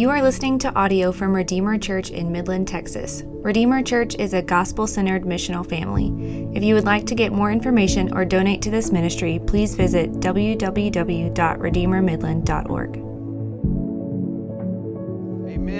You are listening to audio from Redeemer Church in Midland, Texas. Redeemer Church is a gospel centered missional family. If you would like to get more information or donate to this ministry, please visit www.redeemermidland.org.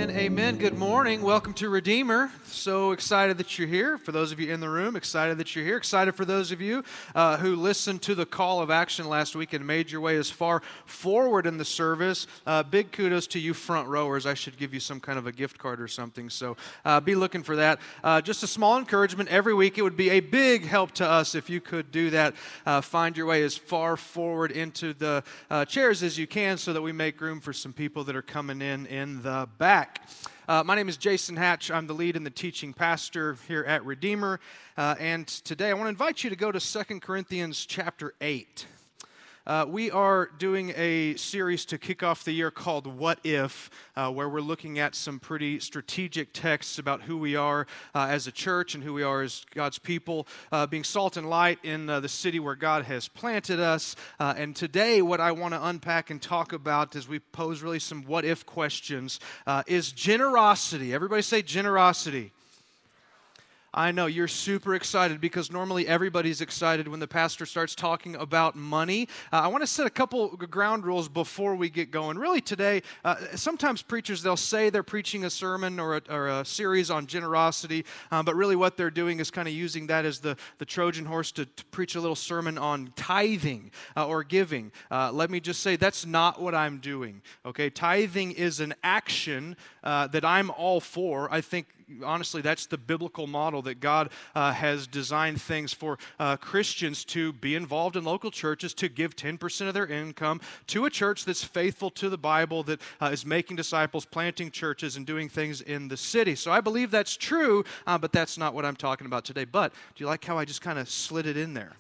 Amen. Amen. Good morning. Welcome to Redeemer. So excited that you're here. For those of you in the room, excited that you're here. Excited for those of you uh, who listened to the call of action last week and made your way as far forward in the service. Uh, big kudos to you front rowers. I should give you some kind of a gift card or something. So uh, be looking for that. Uh, just a small encouragement every week. It would be a big help to us if you could do that. Uh, find your way as far forward into the uh, chairs as you can so that we make room for some people that are coming in in the back back. Uh, my name is Jason Hatch. I'm the lead and the teaching pastor here at Redeemer. Uh, and today I want to invite you to go to Second Corinthians chapter 8. Uh, we are doing a series to kick off the year called What If, uh, where we're looking at some pretty strategic texts about who we are uh, as a church and who we are as God's people, uh, being salt and light in uh, the city where God has planted us. Uh, and today, what I want to unpack and talk about as we pose really some what if questions is generosity. Everybody say generosity. I know you're super excited because normally everybody's excited when the pastor starts talking about money. Uh, I want to set a couple ground rules before we get going. Really, today, uh, sometimes preachers they'll say they're preaching a sermon or a, or a series on generosity, uh, but really what they're doing is kind of using that as the, the Trojan horse to, to preach a little sermon on tithing uh, or giving. Uh, let me just say that's not what I'm doing. Okay, tithing is an action that I'm all for. I think honestly, that's the biblical model that God uh, has designed things for uh, Christians to be involved in local churches, to give 10% of their income to a church that's faithful to the Bible, that uh, is making disciples, planting churches, and doing things in the city. So I believe that's true, uh, but that's not what I'm talking about today. But do you like how I just kind of slid it in there?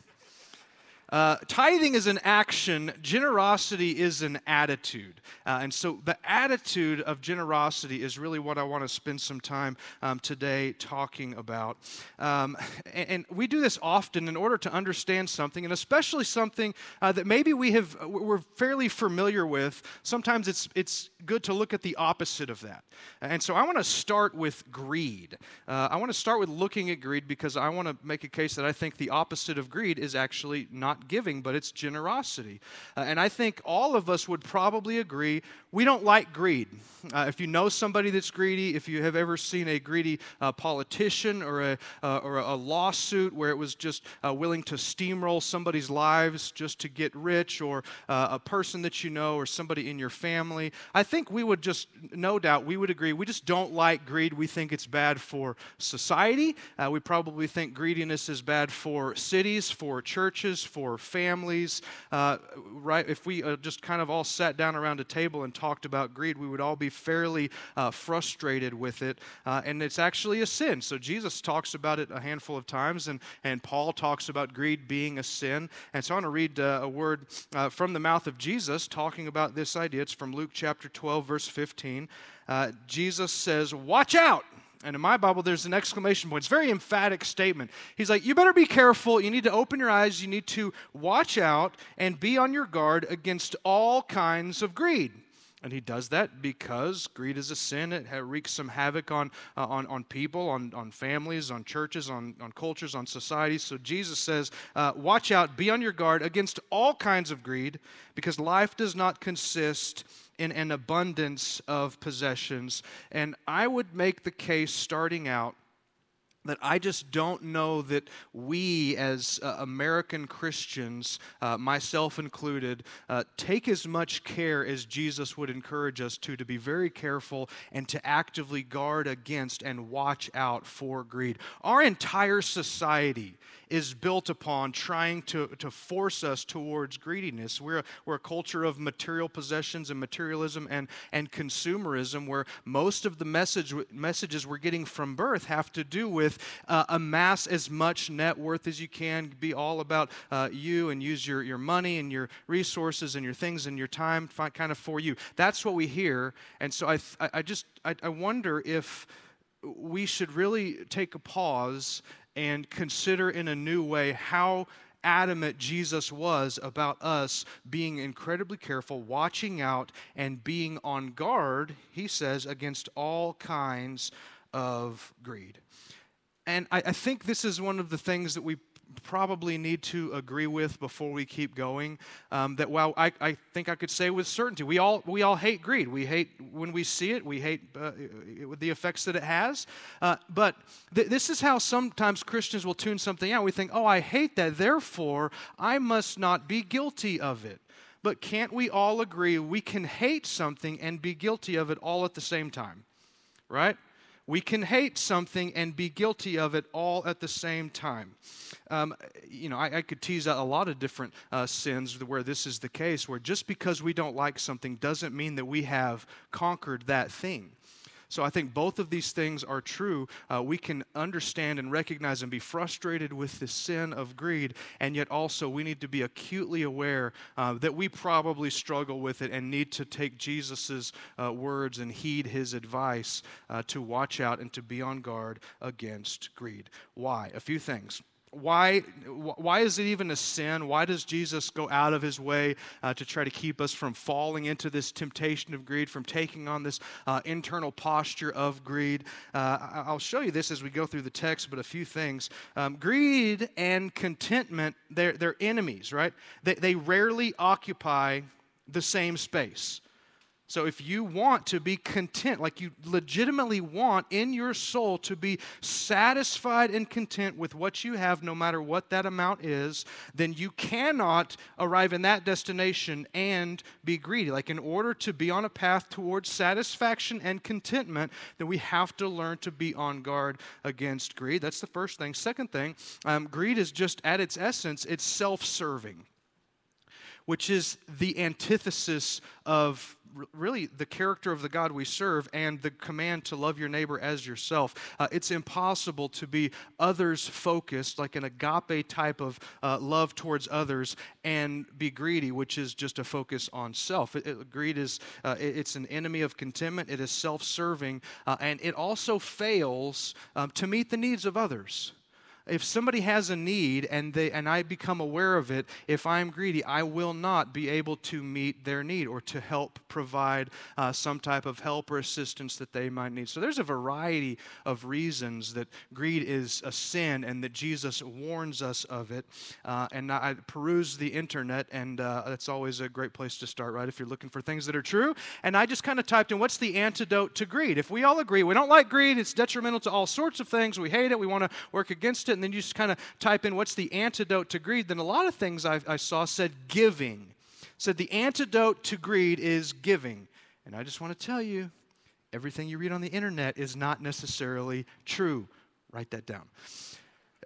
Uh, tithing is an action, generosity is an attitude. Uh, and so the attitude of generosity is really what I want to spend some time um, today talking about. Um, and, and, we do this often in order to understand something, and especially something uh, that maybe we have, we're fairly familiar with. Sometimes it's, it's good to look at the opposite of that. And so I want to start with greed. Uh, I want to start with looking at greed because I want to make a case that I think the opposite of greed is actually not giving, but it's generosity. Uh, and I think all of us would probably agree we don't like greed. Uh, if you know somebody that's greedy, if you have ever seen a greedy uh, politician or a, uh, or a lawsuit where it was just uh, willing to steamroll somebody's lives just to get rich, or uh, a person that you know or somebody in your family, I think we would just, no doubt, we would agree we just don't like greed. We think it's bad for society. we probably think greediness is bad for cities, for churches, for for families. Uh, right? If we uh, just kind of all sat down around a table and talked about greed, we would all be fairly uh, frustrated with it. Uh, and it's actually a sin. So Jesus talks about it a handful of times, and, and Paul talks about greed being a sin. And so I want to read uh, a word uh, from the mouth of Jesus talking about this idea. It's from Luke chapter 12, verse 15. Jesus says, Watch out! And in my Bible, there's an exclamation point. It's a very emphatic statement. He's like, You better be careful. You need to open your eyes. You need to watch out and be on your guard against all kinds of greed. And he does that because greed is a sin. It wreaks some havoc on, uh, on, on people, on, on families, on churches, on, on cultures, on societies. So Jesus says, uh, Watch out, be on your guard against all kinds of greed because life does not consist in an abundance of possessions. And I would make the case starting out that I just don't know that we as uh, American Christians, uh, myself included, uh, take as much care as Jesus would encourage us to, to be very careful and to actively guard against and watch out for greed. Our entire society is built upon trying to, to force us towards greediness. We're a, we're a culture of material possessions and materialism and, and consumerism where most of the message, messages we're getting from birth have to do with uh, amass as much net worth as you can, be all about uh, you and use your, your money and your resources and your things and your time kind of for you. That's what we hear. And so I, I just, I, I wonder if we should really take a pause and consider in a new way how adamant Jesus was about us being incredibly careful, watching out, and being on guard, he says, against all kinds of greed. And I, I think this is one of the things that we probably need to agree with before we keep going. Um, that while I, I, think I could say with certainty, we all we all hate greed. We hate when we see it. We hate uh, the effects that it has. Uh, but th- this is how sometimes Christians will tune something out. We think, oh, I hate that. Therefore, I must not be guilty of it. But can't we all agree we can hate something and be guilty of it all at the same time? Right? We can hate something and be guilty of it all at the same time. Um, you know, I, I, could tease out a lot of different uh, sins where this is the case, where just because we don't like something doesn't mean that we have conquered that thing. So I think both of these things are true. Uh, we can understand and recognize and be frustrated with the sin of greed, and yet also we need to be acutely aware uh, that we probably struggle with it and need to take Jesus' uh, words and heed his advice uh, to watch out and to be on guard against greed. Why? A few things why, why is it even a sin? Why does Jesus go out of his way uh, to try to keep us from falling into this temptation of greed, from taking on this uh, internal posture of greed? Uh, I'll show you this as we go through the text, but a few things. Um, greed and contentment, they're, they're enemies, right? They, they rarely occupy the same space. So if you want to be content, like you legitimately want in your soul to be satisfied and content with what you have, no matter what that amount is, then you cannot arrive in that destination and be greedy. Like in order to be on a path towards satisfaction and contentment, then we have to learn to be on guard against greed. That's the first thing. Second thing, um, greed is just at its essence, it's self serving which is the antithesis of really the character of the God we serve and the command to love your neighbor as yourself. Uh, it's impossible to be others focused, like an agape type of uh, love towards others, and be greedy, which is just a focus on self. It, it, greed is uh, it, it's an enemy of contentment. It is self-serving, uh, and it also fails um, to meet the needs of others if somebody has a need and they and I become aware of it, if I'm greedy, I will not be able to meet their need or to help provide uh, some type of help or assistance that they might need. So there's a variety of reasons that greed is a sin and that Jesus warns us of it. Uh, and I peruse the internet, and uh, that's always a great place to start, right? If you're looking for things that are true. And I just kind of typed in, what's the antidote to greed? If we all agree we don't like greed, it's detrimental to all sorts of things, we hate it, we want to work against it, and then you just kind of type in what's the antidote to greed, then a lot of things I, I saw said giving. Said the antidote to greed is giving. And I just want to tell you, everything you read on the internet is not necessarily true. Write that down.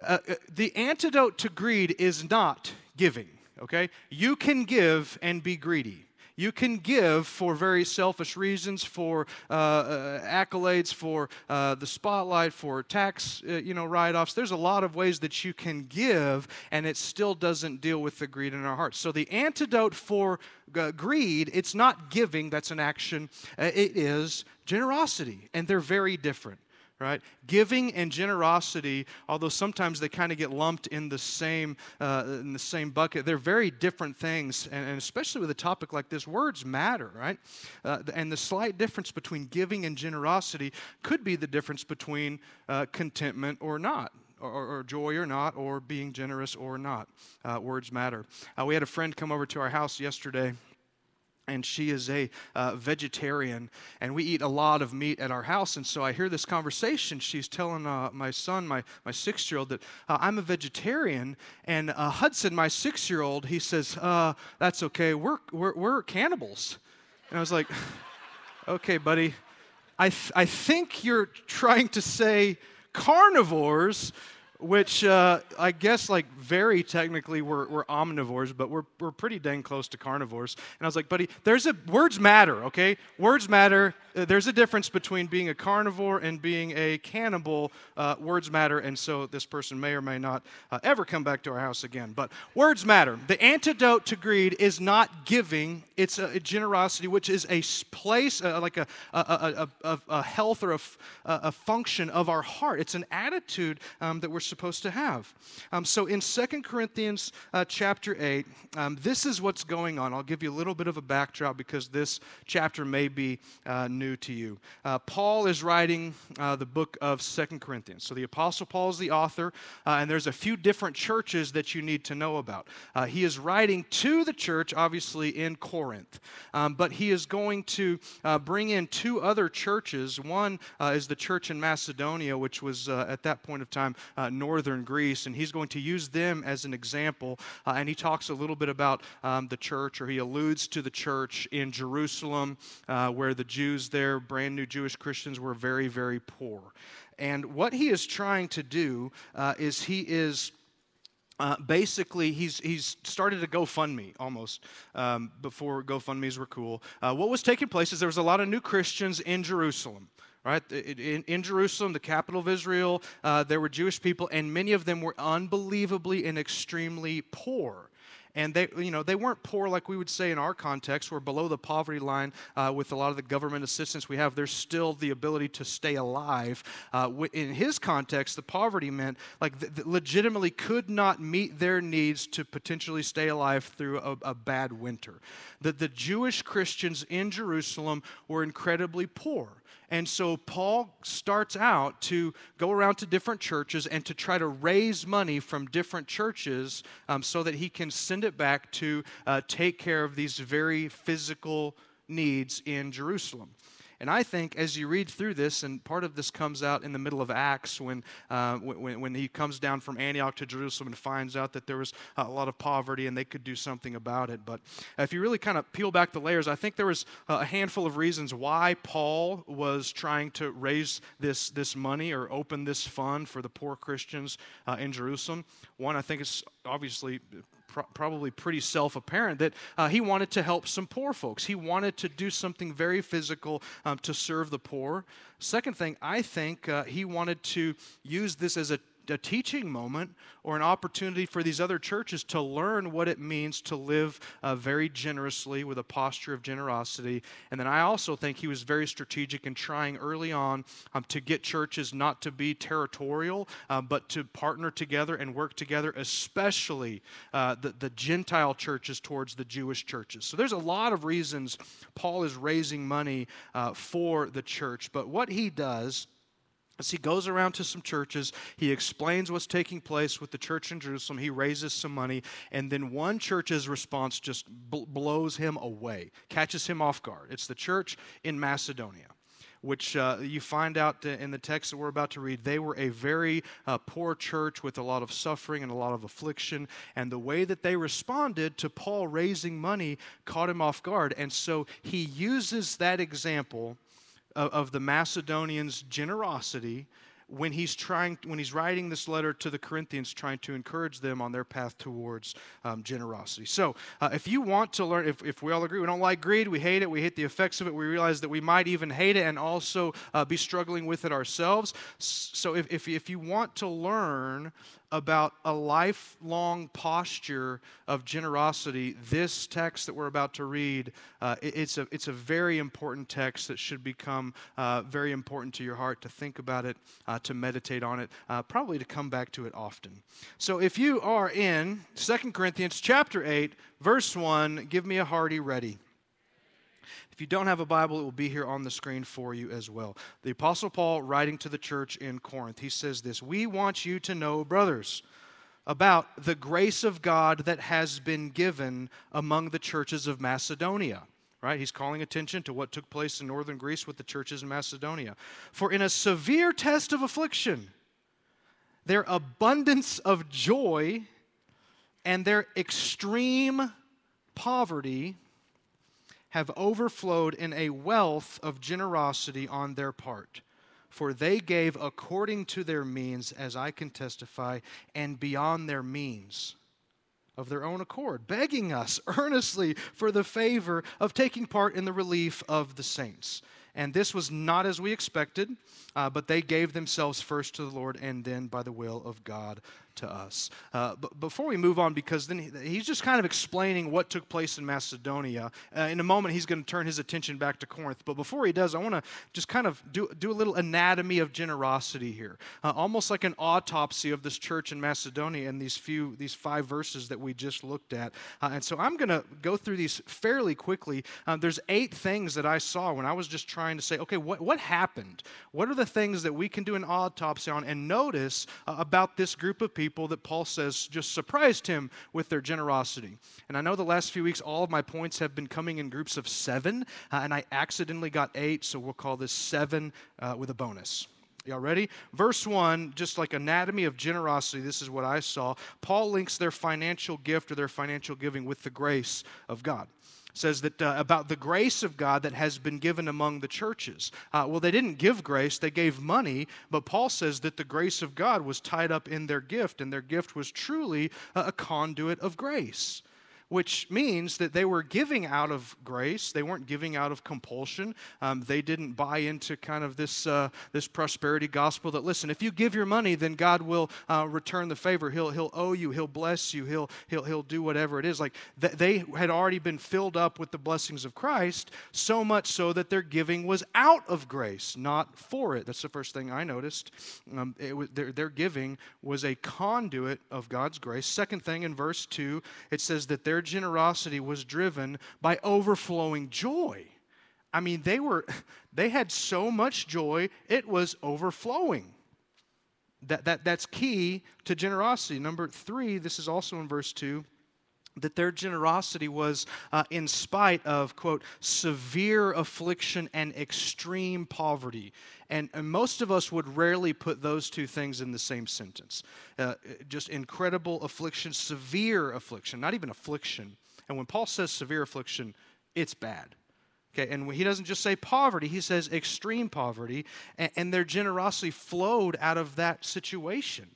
Uh, uh the antidote to greed is not giving, okay? You can give and be greedy. You can give for very selfish reasons, for uh, uh, accolades, for uh, the spotlight, for tax, uh, you know, write-offs. There's a lot of ways that you can give, and it still doesn't deal with the greed in our hearts. So the antidote for uh, greed, it's not giving. That's an action. Uh, it is generosity, and they're very different right? Giving and generosity, although sometimes they kind of get lumped in the same uh, in the same bucket, they're very different things. And, and, especially with a topic like this, words matter, right? Uh, and the slight difference between giving and generosity could be the difference between uh, contentment or not. Or, or, joy or not, or being generous or not. Uh, words matter. Uh, we had a friend come over to our house yesterday and she is a uh, vegetarian and we eat a lot of meat at our house and so i hear this conversation she's telling uh, my son my, my six-year-old that uh, i'm a vegetarian and uh, hudson my six-year-old he says uh, that's okay. We're, we're, we're cannibals. And i was like okay buddy. I, th- I think you're trying to say carnivores which uh, I guess, like, very technically, we're, we're omnivores, but we're, we're pretty dang close to carnivores. And I was like, buddy, there's a, words matter, okay? Words matter. Uh, there's a difference between being a carnivore and being a cannibal. Uh, words matter, and so this person may or may not uh, ever come back to our house again. But words matter. The antidote to greed is not giving, it's a, a generosity, which is a place, uh, like a, a, a, health or a, function of our heart. It's an attitude um, that we're supposed to have. Um, so in Second Corinthians uh, chapter 8, um, this is what's going on. I'll give you a little bit of a backdrop because this chapter may be uh, new to you. Uh, Paul is writing uh, the book of Second Corinthians. So the Apostle Paul is the author, uh, and there's a few different churches that you need to know about. Uh, he is writing to the church, obviously, in Corinth, um, but he is going to bring in two other churches. One is the church in Macedonia, which was at that point of time northern Greece, and he's going to use them as an example. and he talks a little bit about um, the church, or he alludes to the church in Jerusalem, uh, where the Jews there, brand new Jewish Christians, were very, very poor. And what he is trying to do uh, is he is. Uh, basically, he's, he's started a GoFundMe almost um, before GoFundMe's were cool. Uh, what was taking place is there was a lot of new Christians in Jerusalem right? In, in, Jerusalem, the capital of Israel, uh, there were Jewish people, and many of them were unbelievably and extremely poor and they, you know, they weren't poor like we would say in our context. We're below the poverty line uh, with a lot of the government assistance we have. There's still the ability to stay alive. Uh, in his context, the poverty meant like th- legitimately could not meet their needs to potentially stay alive through a, a bad winter. That the Jewish Christians in Jerusalem were incredibly poor. And so Paul starts out to go around to different churches and to try to raise money from different churches um, so that he can send it back to uh, take care of these very physical needs in Jerusalem. And I think as you read through this, and part of this comes out in the middle of Acts when, uh, when, when, he comes down from Antioch to Jerusalem and finds out that there was a lot of poverty and they could do something about it. But if you really kind of peel back the layers, I think there was a handful of reasons why Paul was trying to raise this, this money or open this fund for the poor Christians uh, in Jerusalem. One, I think it's obviously pro- probably pretty self apparent that uh, he wanted to help some poor folks. He wanted to do something very physical um, to serve the poor. Second thing, I think uh, he wanted to use this as a a teaching moment or an opportunity for these other churches to learn what it means to live uh, very generously with a posture of generosity. And then I also think he was very strategic in trying early on um, to get churches not to be territorial, uh, but to partner together and work together, especially uh, the, the Gentile churches towards the Jewish churches. So there's a lot of reasons Paul is raising money uh, for the church. But what he does as he goes around to some churches, he explains what's taking place with the church in Jerusalem. He raises some money, and then one church's response just bl- blows him away, catches him off guard. It's the church in Macedonia which uh, you find out in the text that we're about to read, they were a very uh, poor church with a lot of suffering and a lot of affliction. And the way that they responded to Paul raising money caught him off guard. And so he uses that example of, of the Macedonians' generosity when he's trying when he's writing this letter to the corinthians trying to encourage them on their path towards um, generosity. So uh, if you want to learn if, if we all agree we don't like greed we hate it we hate the effects of it we realize that we might even hate it and also uh, be struggling with it ourselves so if, if, if you want to learn about a lifelong posture of generosity, this text that we're about to read, uh, it, it's, a, it's a very important text that should become uh, very important to your heart to think about it, uh, to meditate on it, uh, probably to come back to it often. So if you are in 2 Corinthians chapter 8, verse 1, give me a hearty ready. If you don't have a Bible, it will be here on the screen for you as well. The Apostle Paul, writing to the church in Corinth, he says this We want you to know, brothers, about the grace of God that has been given among the churches of Macedonia. Right? He's calling attention to what took place in northern Greece with the churches in Macedonia. For in a severe test of affliction, their abundance of joy and their extreme poverty have overflowed in a wealth of generosity on their part. For they gave according to their means, as I can testify, and beyond their means of their own accord, begging us earnestly for the favor of taking part in the relief of the saints. And this was not as we expected, uh, but they gave themselves first to the Lord and then by the will of God to us. Uh, but before we move on, because then he's just kind of explaining what took place in Macedonia. Uh, in a moment, he's going to turn his attention back to Corinth. But before he does, I want to just kind of do, do a little anatomy of generosity here, uh, almost like an autopsy of this church in Macedonia in these few, these five verses that we just looked at. Uh, and so I'm going to go through these fairly quickly. Uh, there's eight things that I saw when I was just trying to say, okay, what, what happened? What are the things that we can do an autopsy on and notice uh, about this group of people? People that Paul says just surprised him with their generosity. And I know the last few weeks, all of my points have been coming in groups of seven, uh, and I accidentally got eight, so we'll call this seven uh, with a bonus. Y'all ready? Verse 1, just like anatomy of generosity, this is what I saw. Paul links their financial gift or their financial giving with the grace of God says that uh, about the grace of God that has been given among the churches. Uh, well, they didn't give grace, they gave money, but Paul says that the grace of God was tied up in their gift, and their gift was truly a, a conduit of grace which means that they were giving out of grace. They weren't giving out of compulsion. Um, they didn't buy into kind of this, uh, this prosperity gospel that, listen, if you give your money, then God will uh, return the favor. He'll, he'll owe you, He'll bless you, He'll, he'll, he'll do whatever it is. Like th- they had already been filled up with the blessings of Christ, so much so that their giving was out of grace, not for it. That's the first thing I noticed. Um, was, their, their giving was a conduit of God's grace. Second thing in verse 2, it says that their their generosity was driven by overflowing joy. I mean, they were they had so much joy, it was overflowing. That, that, that's key to generosity. Number three, this is also in verse 2 that their generosity was uh, in spite of, quote, severe affliction and extreme poverty. And, and, most of us would rarely put those two things in the same sentence. Uh, just incredible affliction, severe affliction, not even affliction. And when Paul says severe affliction, it's bad. Okay, and he doesn't just say poverty, he says extreme poverty, and, and their generosity flowed out of that situation.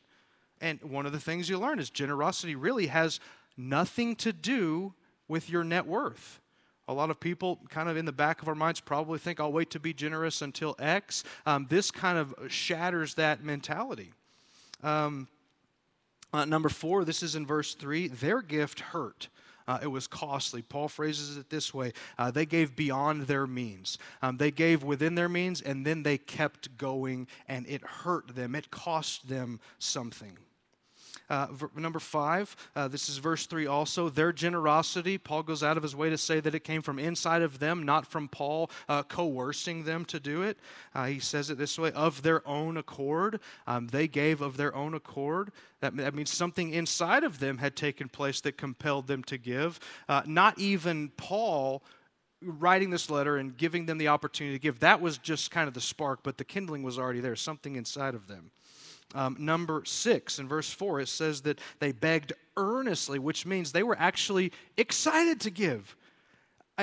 And one of the things you learn is generosity really has nothing to do with your net worth. A lot of people, kind of in the back of our minds, probably think, I'll wait to be generous until X. Um, this kind of shatters that mentality. Um, uh, number four, this is in verse three their gift hurt. Uh, it was costly. Paul phrases it this way uh, they gave beyond their means. Um, they gave within their means, and then they kept going, and it hurt them. It cost them something. Uh, number five, uh, this is verse three also. Their generosity, Paul goes out of his way to say that it came from inside of them, not from Paul uh, coercing them to do it. Uh, he says it this way of their own accord. Um, they gave of their own accord. That, that, means something inside of them had taken place that compelled them to give. Uh, not even Paul writing this letter and giving them the opportunity to give. That was just kind of the spark, but the kindling was already there, something inside of them um, number six in verse four, it says that they begged earnestly, which means they were actually excited to give.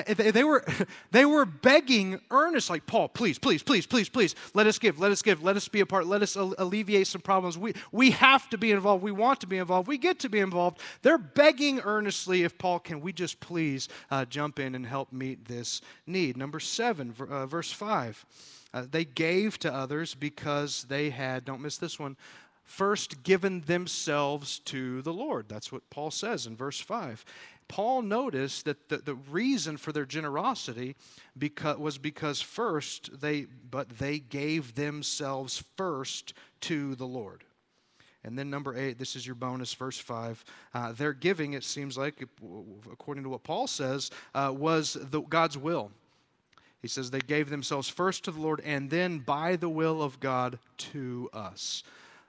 They were, they were begging earnest, like, Paul, please, please, please, please, please, let us give, let us give, let us be a part, let us alleviate some problems. We, we have to be involved. We want to be involved. We get to be involved. They're begging earnestly, if Paul, can we just please uh, jump in and help meet this need? Number seven, uh, verse five. Uh, they gave to others because they had, don't miss this one, first given themselves to the Lord. That's what Paul says in verse 5. Paul noticed that the, the reason for their generosity because, was because first they, but they gave themselves first to the Lord. And then number eight, this is your bonus, verse five. Uh, their giving, it seems like, according to what Paul says, uh, was the, God's will. He says they gave themselves first to the Lord and then by the will of God to us.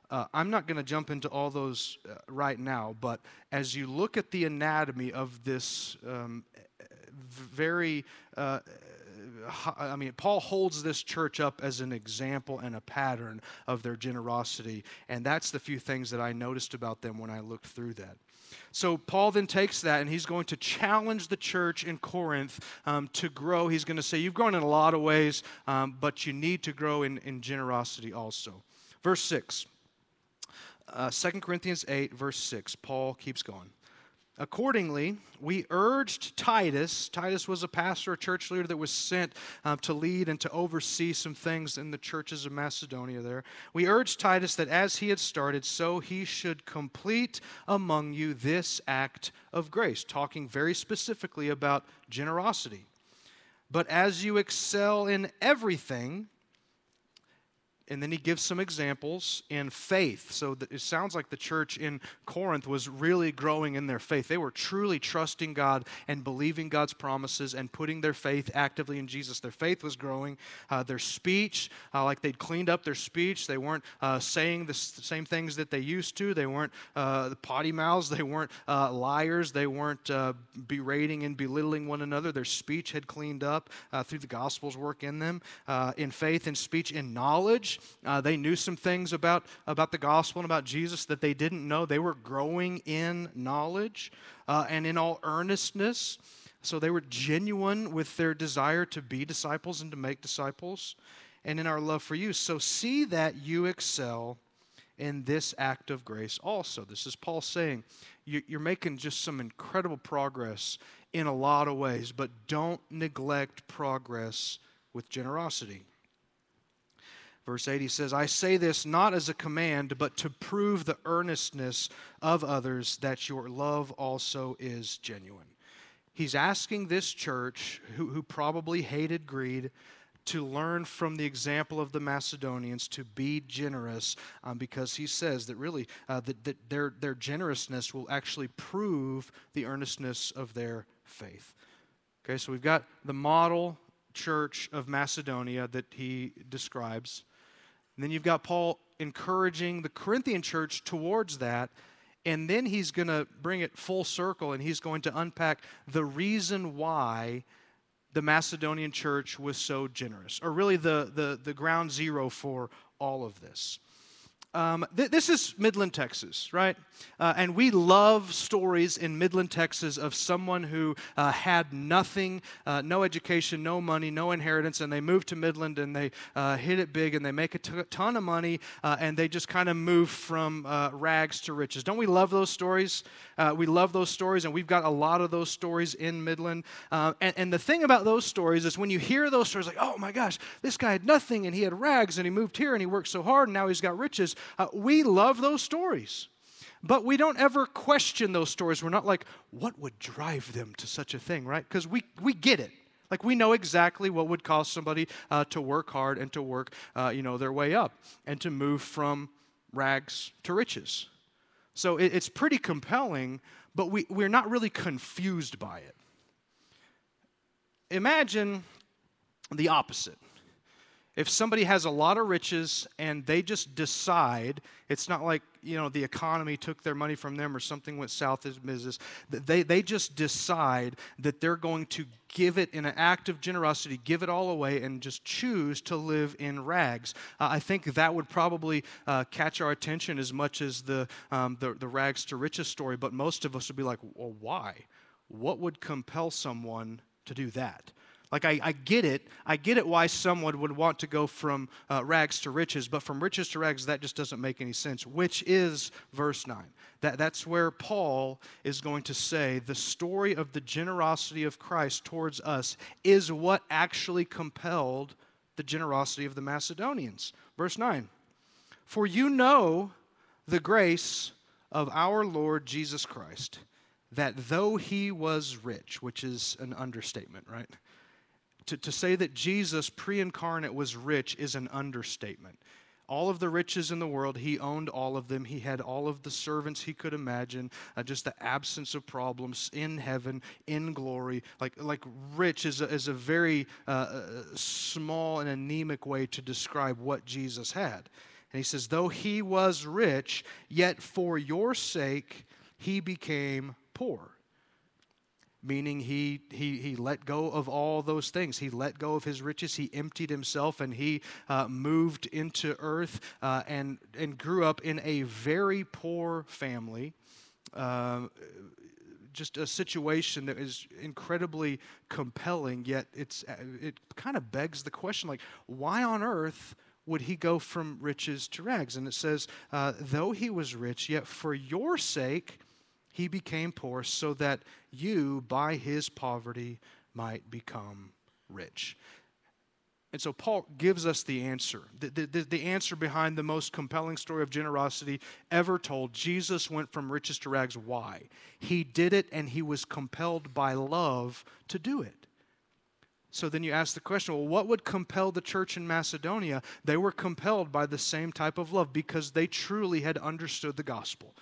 Uh, I'm not going to jump into all those uh, right now, but as you look at the anatomy of this um, very, uh, I mean, Paul holds this church up as an example and a pattern of their generosity, and that's the few things that I noticed about them when I looked through that. So Paul then takes that and he's going to challenge the church in Corinth um, to grow. He's going to say, You've grown in a lot of ways, um, but you need to grow in, in generosity also. Verse 6. Uh, 2 Corinthians 8, verse 6, Paul keeps going. Accordingly, we urged Titus. Titus was a pastor, a church leader that was sent uh, to lead and to oversee some things in the churches of Macedonia there. We urged Titus that as he had started, so he should complete among you this act of grace, talking very specifically about generosity. But as you excel in everything, and then he gives some examples in faith. So it sounds like the church in Corinth was really growing in their faith. They were truly trusting God and believing God's promises and putting their faith actively in Jesus. Their faith was growing. Uh, their speech, uh, like they'd cleaned up their speech, they weren't uh, saying the same things that they used to. They weren't uh, the potty mouths. They weren't uh, liars. They weren't uh, berating and belittling one another. Their speech had cleaned up through the gospel's work in them. in faith, in speech, in Uh, they knew some things about, about the gospel and about Jesus that they didn't know. They were growing in knowledge uh, and in all earnestness. So they were genuine with their desire to be disciples and to make disciples and in our love for you. So see that you excel in this act of grace also. This is Paul saying, you're making just some incredible progress in a lot of ways, but don't neglect progress with generosity. Verse 8, he says, I say this not as a command, but to prove the earnestness of others that your love also is genuine. He's asking this church, who, who probably hated greed, to learn from the example of the Macedonians to be generous um, because he says that really uh, that, that their, their generousness will actually prove the earnestness of their faith. Okay, so we've got the model church of Macedonia that he describes. And then you've got Paul encouraging the Corinthian church towards that. And then he's going to bring it full circle and he's going to unpack the reason why the Macedonian church was so generous, or really the, the, the ground zero for all of this. Um, th- this is Midland, Texas, right? Uh, and we love stories in Midland, Texas of someone who uh, had nothing, uh, no education, no money, no inheritance, and they move to Midland and they uh, hit it big and they make a t- ton of money uh, and they just kind of move from uh, rags to riches. Don't we love those stories? we love those stories, and we've got a lot of those stories in Midland. And, and the thing about those stories is when you hear those stories, like, oh my gosh, this guy had nothing and he had rags and he moved here and he worked so hard and now he's got riches uh, we love those stories. But we don't ever question those stories. We're not like, what would drive them to such a thing, right? Because we, we get it. Like we know exactly what would cause somebody uh, to work hard and to work, uh, you know, their way up and to move from rags to riches. So it, it's pretty compelling, but we, we're not really confused by it. Imagine the opposite if somebody has a lot of riches and they just decide it's not like you know the economy took their money from them or something went south as business they, they just decide that they're going to give it in an act of generosity give it all away and just choose to live in rags. Uh, i think that would probably uh, catch our attention as much as the, um, the, the rags to riches story but most of us would be like well why? What would compel someone to do that like, I, I get it. I get it why someone would want to go from uh, rags to riches, but from riches to rags, that just doesn't make any sense, which is verse 9. That, that's where Paul is going to say the story of the generosity of Christ towards us is what actually compelled the generosity of the Macedonians. Verse 9 For you know the grace of our Lord Jesus Christ, that though he was rich, which is an understatement, right? To, to say that Jesus pre incarnate was rich is an understatement. All of the riches in the world, he owned all of them. He had all of the servants he could imagine, uh, just the absence of problems in heaven, in glory. Like, like rich is a, is a very uh, uh small and anemic way to describe what Jesus had. And he says, though he was rich, yet for your sake he became poor meaning he, he, he let go of all those things. He let go of his riches. He emptied himself and he uh, moved into earth uh, and, and grew up in a very poor family. Uh, just a situation that is incredibly compelling, yet it's, it kind of begs the question like, why on earth? would he go from riches to rags? And it says, uh, though he was rich, yet for your sake he became poor so that you, by his poverty, might become rich. And so Paul gives us the answer, the, the, the, answer behind the most compelling story of generosity ever told. Jesus went from riches to rags. Why? He did it and he was compelled by love to do it. So then you ask the question well, what would compel the church in Macedonia? They were compelled by the same type of love because they truly had understood the gospel.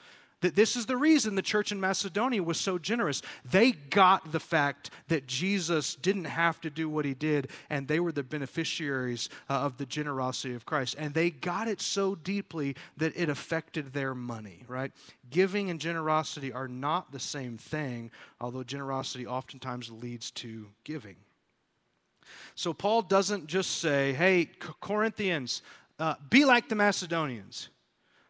That this is the reason the church in Macedonia was so generous. They got the fact that Jesus didn't have to do what he did, and they were the beneficiaries uh, of the generosity of Christ. And they got it so deeply that it affected their money, right? Giving and generosity are not the same thing, although generosity oftentimes leads to giving. So Paul doesn't just say, hey, Corinthians, uh, be like the Macedonians.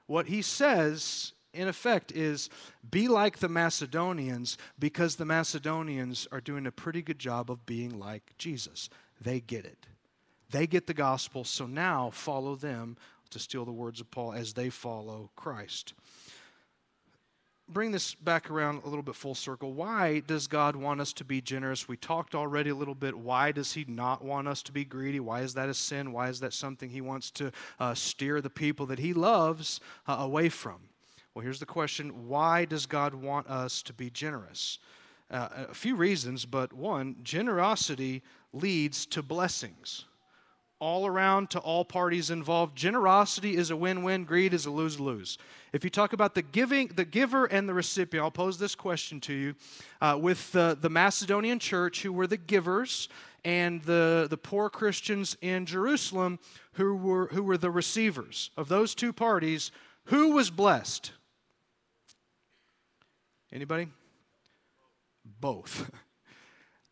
What he says in effect, is be like the Macedonians because the Macedonians are doing a pretty good job of being like Jesus. They get it. They get the gospel, so now follow them, to steal the words of Paul, as they follow Christ. Bring this back around a little bit full circle. Why does God want us to be generous? We talked already a little bit. Why does He not want us to be greedy? Why is that a sin? Why is that something He wants to uh, steer the people that He loves uh, away from? Well, here's the question why does God want us to be generous? Uh, a few reasons, but one, generosity leads to blessings. All around to all parties involved. Generosity is a win win, greed is a lose lose. If you talk about the giving, the giver and the recipient, I'll pose this question to you. Uh, with the, the Macedonian church, who were the givers, and the, the poor Christians in Jerusalem, who were, who were the receivers, of those two parties, who was blessed? Anybody? Both.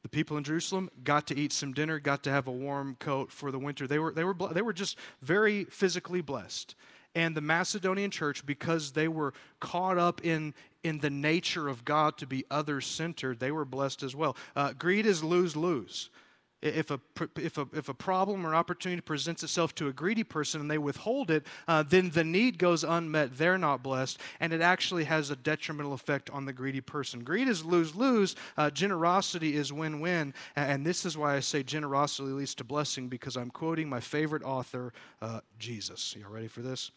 The people in Jerusalem got to eat some dinner, got to have a warm coat for the winter. They were, they were, they were just very physically blessed. And the Macedonian church, because they were caught up in, in the nature of God to be other centered, they were blessed as well. Uh, greed is lose lose. If a, if, a, if a problem or opportunity presents itself to a greedy person and they withhold it, uh, then the need goes unmet. They're not blessed, and it actually has a detrimental effect on the greedy person. Greed is lose lose, uh, generosity is win win. And this is why I say generosity leads to blessing because I'm quoting my favorite author, uh, Jesus. Y'all ready for this?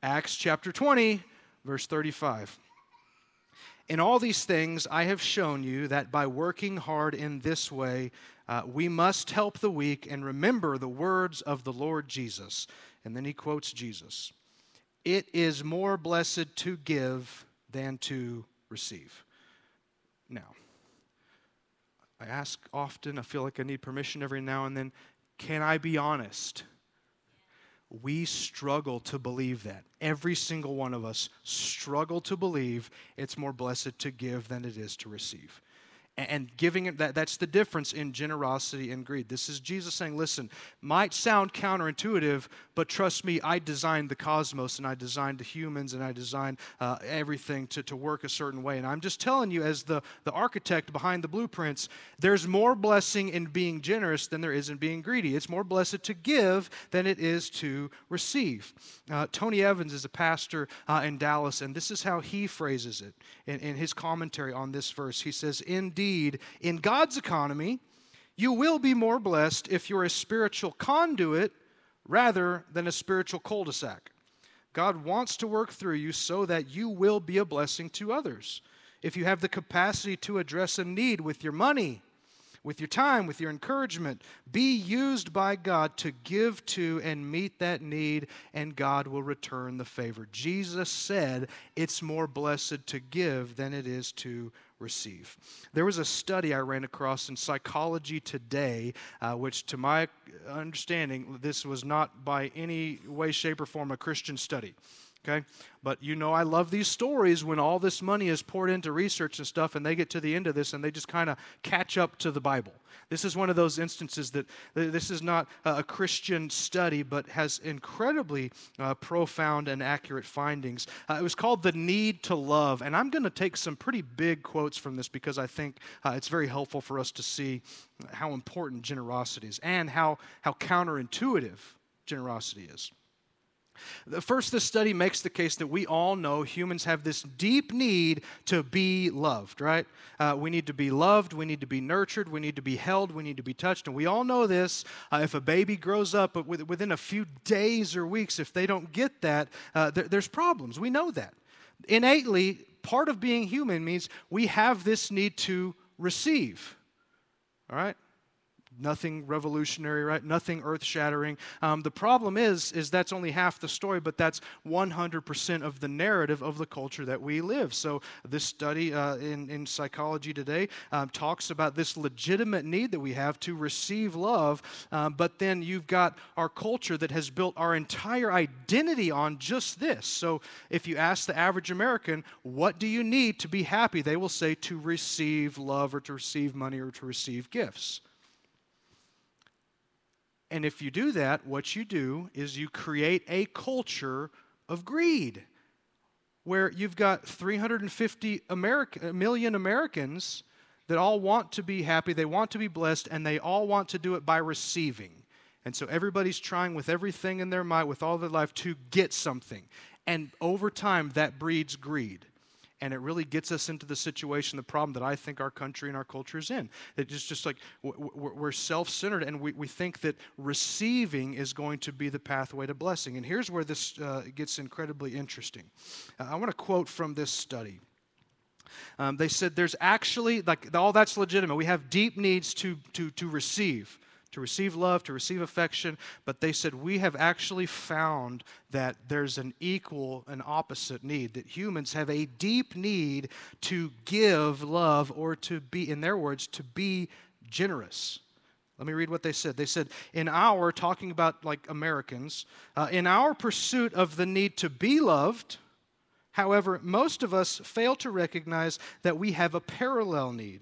Acts chapter 20, verse 35. In all these things, I have shown you that by working hard in this way, uh, we must help the weak and remember the words of the Lord Jesus. And then he quotes Jesus It is more blessed to give than to receive. Now, I ask often, I feel like I need permission every now and then. Can I be honest? We struggle to believe that. Every single one of us struggle to believe it's more blessed to give than it is to receive and giving it that that's the difference in generosity and greed. This is jesus saying listen might sound counterintuitive but trust me i designed the cosmos and i designed the humans and i designed uh, everything to, to work a certain way. And i'm just telling you as the, the architect behind the blueprints there's more blessing in being generous than there is in being greedy. It's more blessed to give than it is to receive. Uh, tony evans is a pastor uh, in dallas and this is how he phrases it in, in his commentary on this verse. He says indeed in God's economy, you will be more blessed if you're a spiritual conduit rather than a spiritual cul de sac. God wants to work through you so that you will be a blessing to others. If you have the capacity to address a need with your money, with your time, with your encouragement. Be used by God to give to and meet that need, and God will return the favor. Jesus said it's more blessed to give than it is to receive. There was a study I ran across in Psychology Today, uh, which, to my understanding, this was not by any way, shape, or form a Christian study. Okay? But you know, I love these stories when all this money is poured into research and stuff, and they get to the end of this and they just kind of catch up to the Bible. This is one of those instances that this is not a Christian study, but has incredibly uh, profound and accurate findings. Uh, it was called The Need to Love, and I'm going to take some pretty big quotes from this because I think uh, it's very helpful for us to see how important generosity is and how, how counterintuitive generosity is. First, this study makes the case that we all know humans have this deep need to be loved, right? Uh, we need to be loved, we need to be nurtured, we need to be held, we need to be touched. And we all know this. Uh, if a baby grows up, but within a few days or weeks, if they don't get that, uh, there, there's problems. We know that. Innately, part of being human means we have this need to receive, all right? Nothing revolutionary, right? Nothing earth-shattering. Um, the problem is, is that's only half the story, but that's 100% of the narrative of the culture that we live. So this study uh, in, in psychology today um, talks about this legitimate need that we have to receive love, um, but then you've got our culture that has built our entire identity on just this. So if you ask the average American, what do you need to be happy? They will say to receive love or to receive money or to receive gifts. And if you do that, what you do is you create a culture of greed where you've got 350 America, million Americans that all want to be happy, they want to be blessed, and they all want to do it by receiving. And so everybody's trying with everything in their might, with all their life, to get something. And over time, that breeds greed and it really gets us into the situation, the problem that I think our country and our culture is in. That It's just like we're self centered and we, we think that receiving is going to be the pathway to blessing. And here's where this uh, gets incredibly interesting. Uh, I want to quote from this study. Um, they said there's actually, like, all that's legitimate. We have deep needs to, to, to receive to receive love, to receive affection, but they said we have actually found that there's an equal and opposite need, that humans have a deep need to give love or to be, in their words, to be generous. Let me read what they said. They said, in our, talking about like Americans, uh, in our pursuit of the need to be loved, however, most of us fail to recognize that we have a parallel need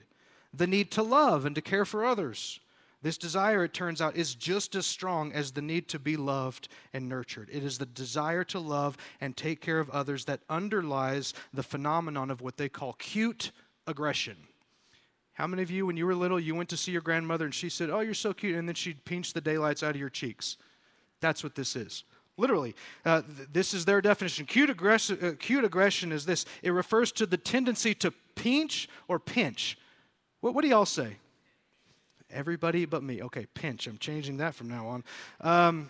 the need to love and to care for others. This desire, it turns out, is just as strong as the need to be loved and nurtured. It is the desire to love and take care of others that underlies the phenomenon of what they call cute aggression. How many of you, when you were little, you went to see your grandmother and she said, Oh, you're so cute, and then she'd pinch the daylights out of your cheeks? That's what this is. Literally, uh, th- this is their definition. Cute aggression, uh, cute aggression is this it refers to the tendency to pinch or pinch. What, what do y'all say? Everybody but me. Okay, pinch. I'm changing that from now on. Um,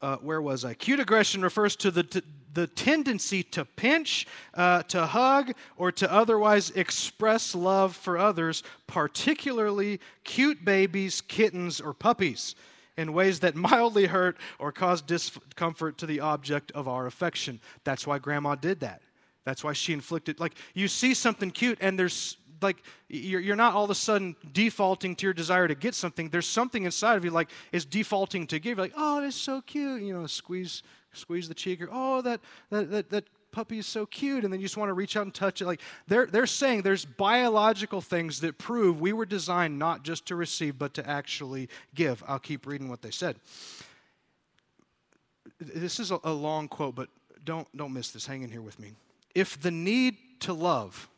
uh, where was I? Cute aggression refers to the, t- the tendency to pinch, uh, to hug, or to otherwise express love for others, particularly cute babies, kittens, or puppies, in ways that mildly hurt or cause discomfort to the object of our affection. That's why grandma did that. That's why she inflicted, like, you see something cute and there's like you're, not all of a sudden defaulting to your desire to get something. There's something inside of you like is defaulting to give. You're like, oh, it's so cute. You know, squeeze squeeze the cheek or oh that that that, that puppy is so cute and then you just want to reach out and touch it like they're, they're saying there's biological things that prove we were designed not just to receive but to actually give i'll keep reading what they said this is a, a long quote but don't don't miss this hang in here with me if the need to love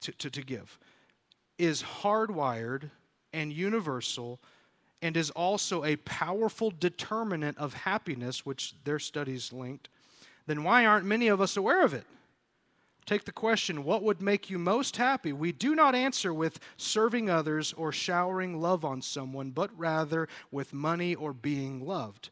to, to, to give is hardwired and universal and is also a powerful determinant of happiness, which their studies linked, then why aren't many of us aware of it? Take the question, what would make you most happy? We do not answer with serving others or showering love on someone, but rather with money or being loved.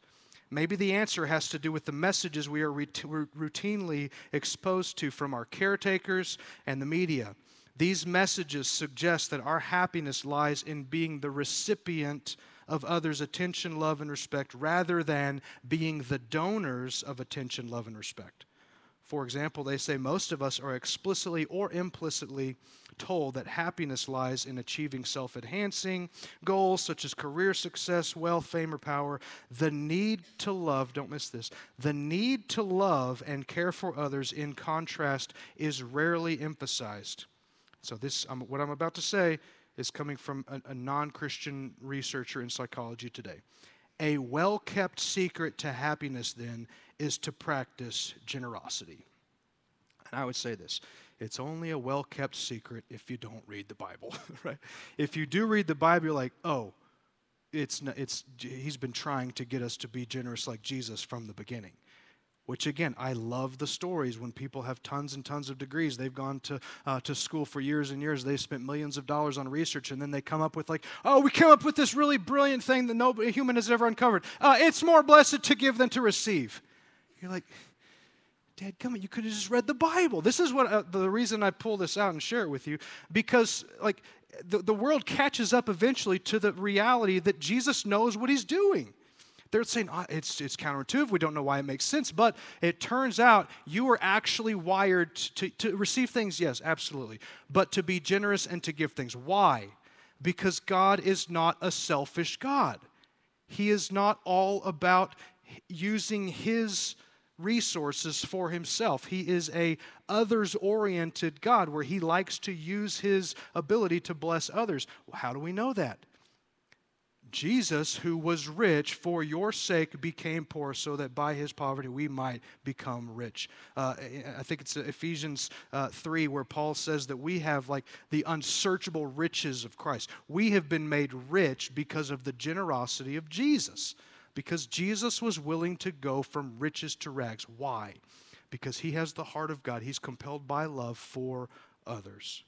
Maybe the answer has to do with the messages we are routinely exposed to from our caretakers and the media. These messages suggest that our happiness lies in being the recipient of others' attention, love, and respect rather than being the donors of attention, love, and respect. For example, they say most of us are explicitly or implicitly told that happiness lies in achieving self enhancing goals such as career success, wealth, fame, or power. The need to love, don't miss this, the need to love and care for others, in contrast, is rarely emphasized. So, this, um, what I'm about to say is coming from a, a non Christian researcher in psychology today. A well kept secret to happiness, then, is to practice generosity. And I would say this it's only a well kept secret if you don't read the Bible, right? If you do read the Bible, you're like, oh, it's, it's, he's been trying to get us to be generous like Jesus from the beginning. Which again, I love the stories when people have tons and tons of degrees. They've gone to, uh, to school for years and years. They've spent millions of dollars on research, and then they come up with, like, oh, we came up with this really brilliant thing that no human has ever uncovered. Uh, it's more blessed to give than to receive. You're like, Dad, come on, you could have just read the Bible. This is what uh, the reason I pull this out and share it with you because, like, the, the world catches up eventually to the reality that Jesus knows what he's doing. They're saying oh, it's, it's counterintuitive. We don't know why it makes sense. But it turns out you are actually wired to, to receive things, yes, absolutely. But to be generous and to give things. Why? Because God is not a selfish God. He is not all about using His resources for himself. He is a others oriented God where he likes to use his ability to bless others. How do we know that? Jesus, who was rich for your sake, became poor so that by his poverty we might become rich. Uh, I think it's Ephesians uh, 3 where Paul says that we have like the unsearchable riches of Christ. We have been made rich because of the generosity of Jesus because Jesus was willing to go from riches to rags. Why? Because he has the heart of God. He's compelled by love for others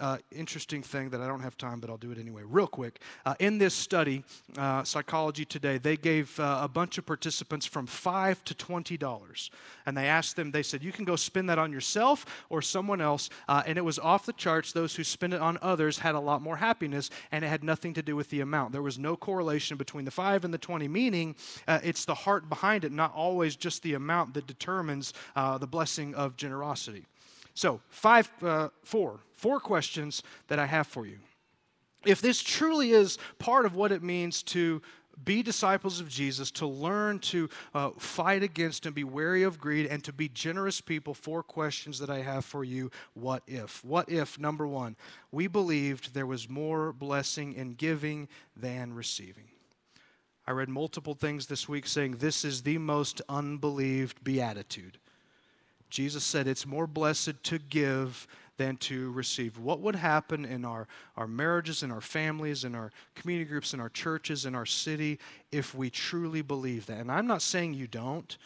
uh, interesting thing that I don't have time, but I'll do it anyway, real quick. Uh, in this study, uh, Psychology Today, they gave uh, a bunch of participants from five to twenty dollars, and they asked them. They said, "You can go spend that on yourself or someone else," uh, and it was off the charts. Those who spent it on others had a lot more happiness, and it had nothing to do with the amount. There was no correlation between the five and the twenty. Meaning, uh, it's the heart behind it, not always just the amount that determines the blessing of generosity. So, five, uh, four, four questions that I have for you. If this truly is part of what it means to be disciples of Jesus, to learn to uh, fight against and be wary of greed, and to be generous people, four questions that I have for you. What if? What if, number one, we believed there was more blessing in giving than receiving? I read multiple things this week saying this is the most unbelieved beatitude. Jesus said it's more blessed to give than to receive. What would happen in our, our marriages, in our families, in our community groups, in our churches, in our city, if we truly believe that? And I'm not saying you don't.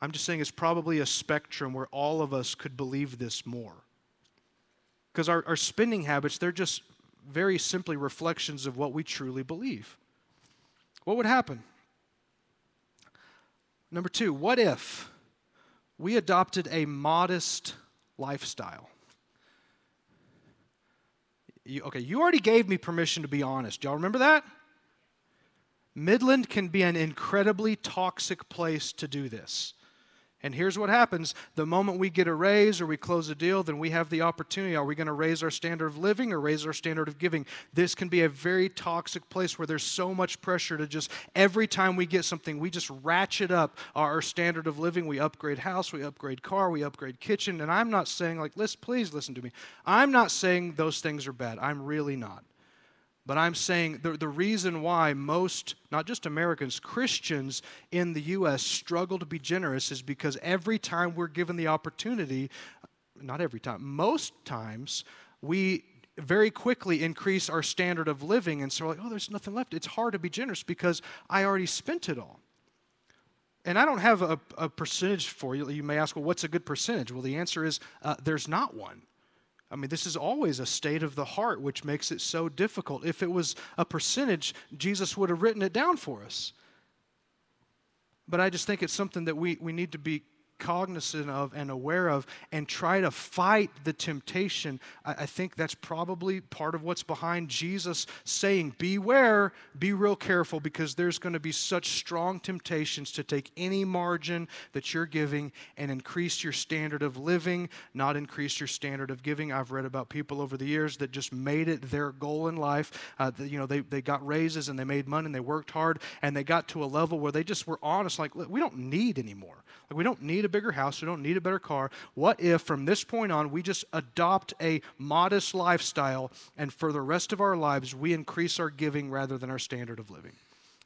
I'm just saying it's probably a spectrum where all of us could believe this more. Because our, our spending habits, they're just very simply reflections of what we truly believe. What would happen? Number two, what if? We adopted a modest lifestyle. You, okay, you already gave me permission to be honest. Y'all remember that? Midland can be an incredibly toxic place to do this. And here's what happens the moment we get a raise or we close a deal, then we have the opportunity. Are we going to raise our standard of living or raise our standard of giving? This can be a very toxic place where there's so much pressure to just every time we get something, we just ratchet up our standard of living. We upgrade house, we upgrade car, we upgrade kitchen. And I'm not saying, like, please listen to me. I'm not saying those things are bad. I'm really not. But I'm saying the, the reason why most, not just Americans, Christians in the U.S. struggle to be generous is because every time we're given the opportunity, not every time, most times, we very quickly increase our standard of living. And so like, oh, there's nothing left. It's hard to be generous because I already spent it all. And I don't have a, a percentage for you. You may ask, well, what's a good percentage? Well, the answer is uh, there's not one. I mean, this is always a state of the heart, which makes it so difficult. If it was a percentage, Jesus would have written it down for us. But I just think it's something that we, we need to be cognizant of and aware of and try to fight the temptation. I, I, think that's probably part of what's behind Jesus saying, Beware, be real careful, because there's going to be such strong temptations to take any margin that you're giving and increase your standard of living, not increase your standard of giving. I've read about people over the years that just made it their goal in life. Uh, you know, they, they got raises and they made money and they worked hard and they got to a level where they just were honest, like, we don't need anymore. Like, we don't need a bigger house. We don't need a better car. What if from this point on we just adopt a modest lifestyle and for the rest of our lives we increase our giving rather than our standard of living?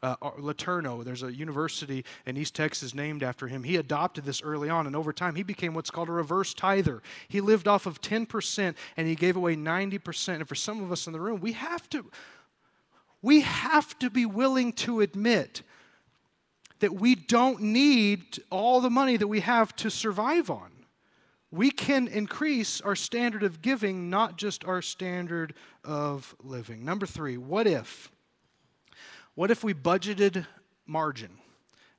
Uh, LeTourneau, there's a university in East Texas named after him. He adopted this early on, and over time, he became what's called a reverse tither. He lived off of 10% and he gave away 90%. And for some of us in the room, we have to we have to be willing to admit that we don't need all the money that we have to survive on. We can increase our standard of giving, not just our standard of living. Number three, what if? What if we budgeted margin?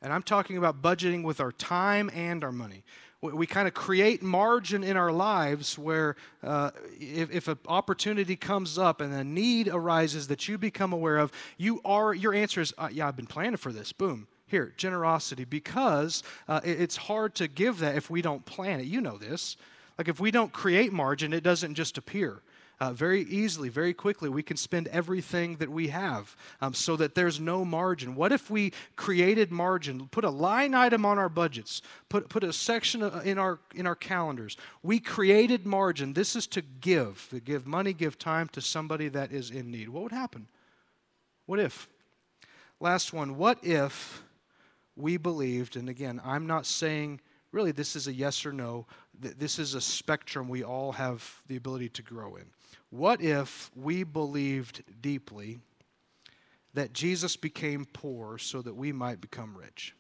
And I'm talking about budgeting with our time and our money. We kind of create margin in our lives where uh, if, if an opportunity comes up and a need arises that you become aware of, you are your answer is, uh, yeah, I've been planning for this. Boom. Here, generosity, because uh, it's hard to give that if we don't plan it. You know this. Like if we don't create margin, it doesn't just appear. Uh, very easily, very quickly, we can spend everything that we have um, so that there's no margin. What if we created margin, put a line item on our budgets, put, put a section in our, in our calendars? We created margin. This is to give, to give money, give time to somebody that is in need. What would happen? What if? Last one. What if we believed, and again, I'm not saying really this is a yes or no, this is a spectrum we all have the ability to grow in. What if we believed deeply that Jesus became poor so that we might become rich?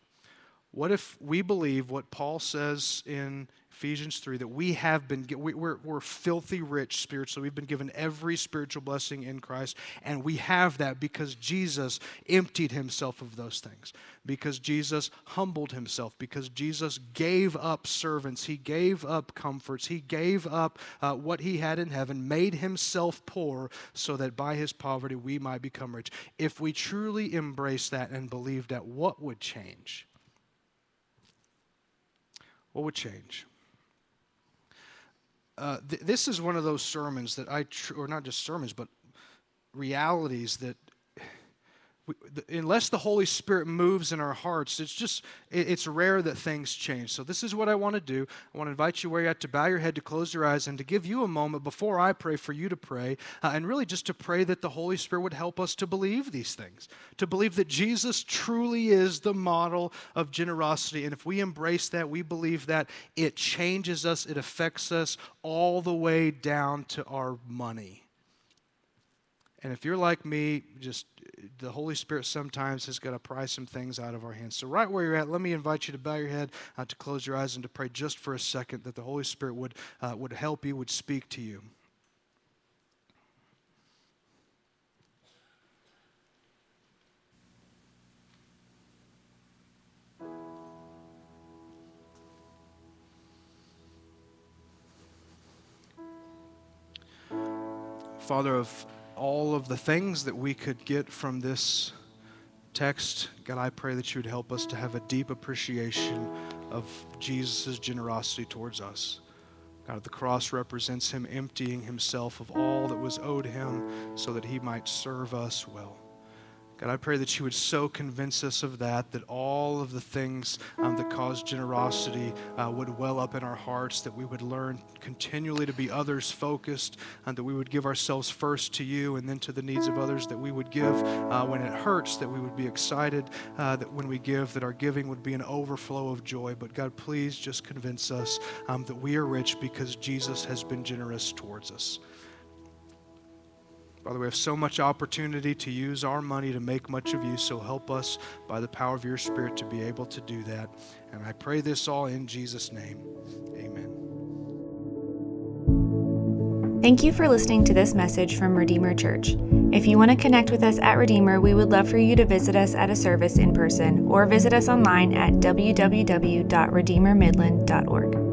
What if we believe what Paul says in Ephesians 3 that we have been, we're, we're filthy rich spiritually. We've been given every spiritual blessing in Christ, and we have that because Jesus emptied himself of those things, because Jesus humbled himself, because Jesus gave up servants, he gave up comforts, he gave up uh, what he had in heaven, made himself poor so that by his poverty we might become rich. If we truly embrace that and believe that, what would change? What would change? Uh, th- this is one of those sermons that I, tr- or not just sermons, but realities that unless the Holy Spirit moves in our hearts, it's just, it's rare that things change. So, this is what I want to do. I want to invite you where you're at to bow your head, to close your eyes, and to give you a moment before I pray for you to pray, uh, and really just to pray that the Holy Spirit would help us to believe these things, to believe that Jesus truly is the model of generosity. And if we embrace that, we believe that it changes us, it affects us all the way down to our money. And if you're like me, just the Holy Spirit sometimes has got to pry some things out of our hands. So, right where you're at, let me invite you to bow your head, uh, to close your eyes, and to pray just for a second that the Holy Spirit would, uh, would help you, would speak to you. Father of all of the things that we could get from this text, God, I pray that you would help us to have a deep appreciation of Jesus' generosity towards us. God, the cross represents him emptying himself of all that was owed him so that he might serve us well. God, I pray that you would so convince us of that, that all of the things um, that cause generosity uh, would well up in our hearts, that we would learn continually to be others focused, and that we would give ourselves first to you and then to the needs of others, that we would give uh, when it hurts, that we would be excited uh, that when we give, that our giving would be an overflow of joy. But God, please just convince us um, that we are rich because Jesus has been generous towards us. Father, we have so much opportunity to use our money to make much of you, so help us by the power of your Spirit to be able to do that. And I pray this all in Jesus' name. Amen. Thank you for listening to this message from Redeemer Church. If you want to connect with us at Redeemer, we would love for you to visit us at a service in person or visit us online at www.redeemermidland.org.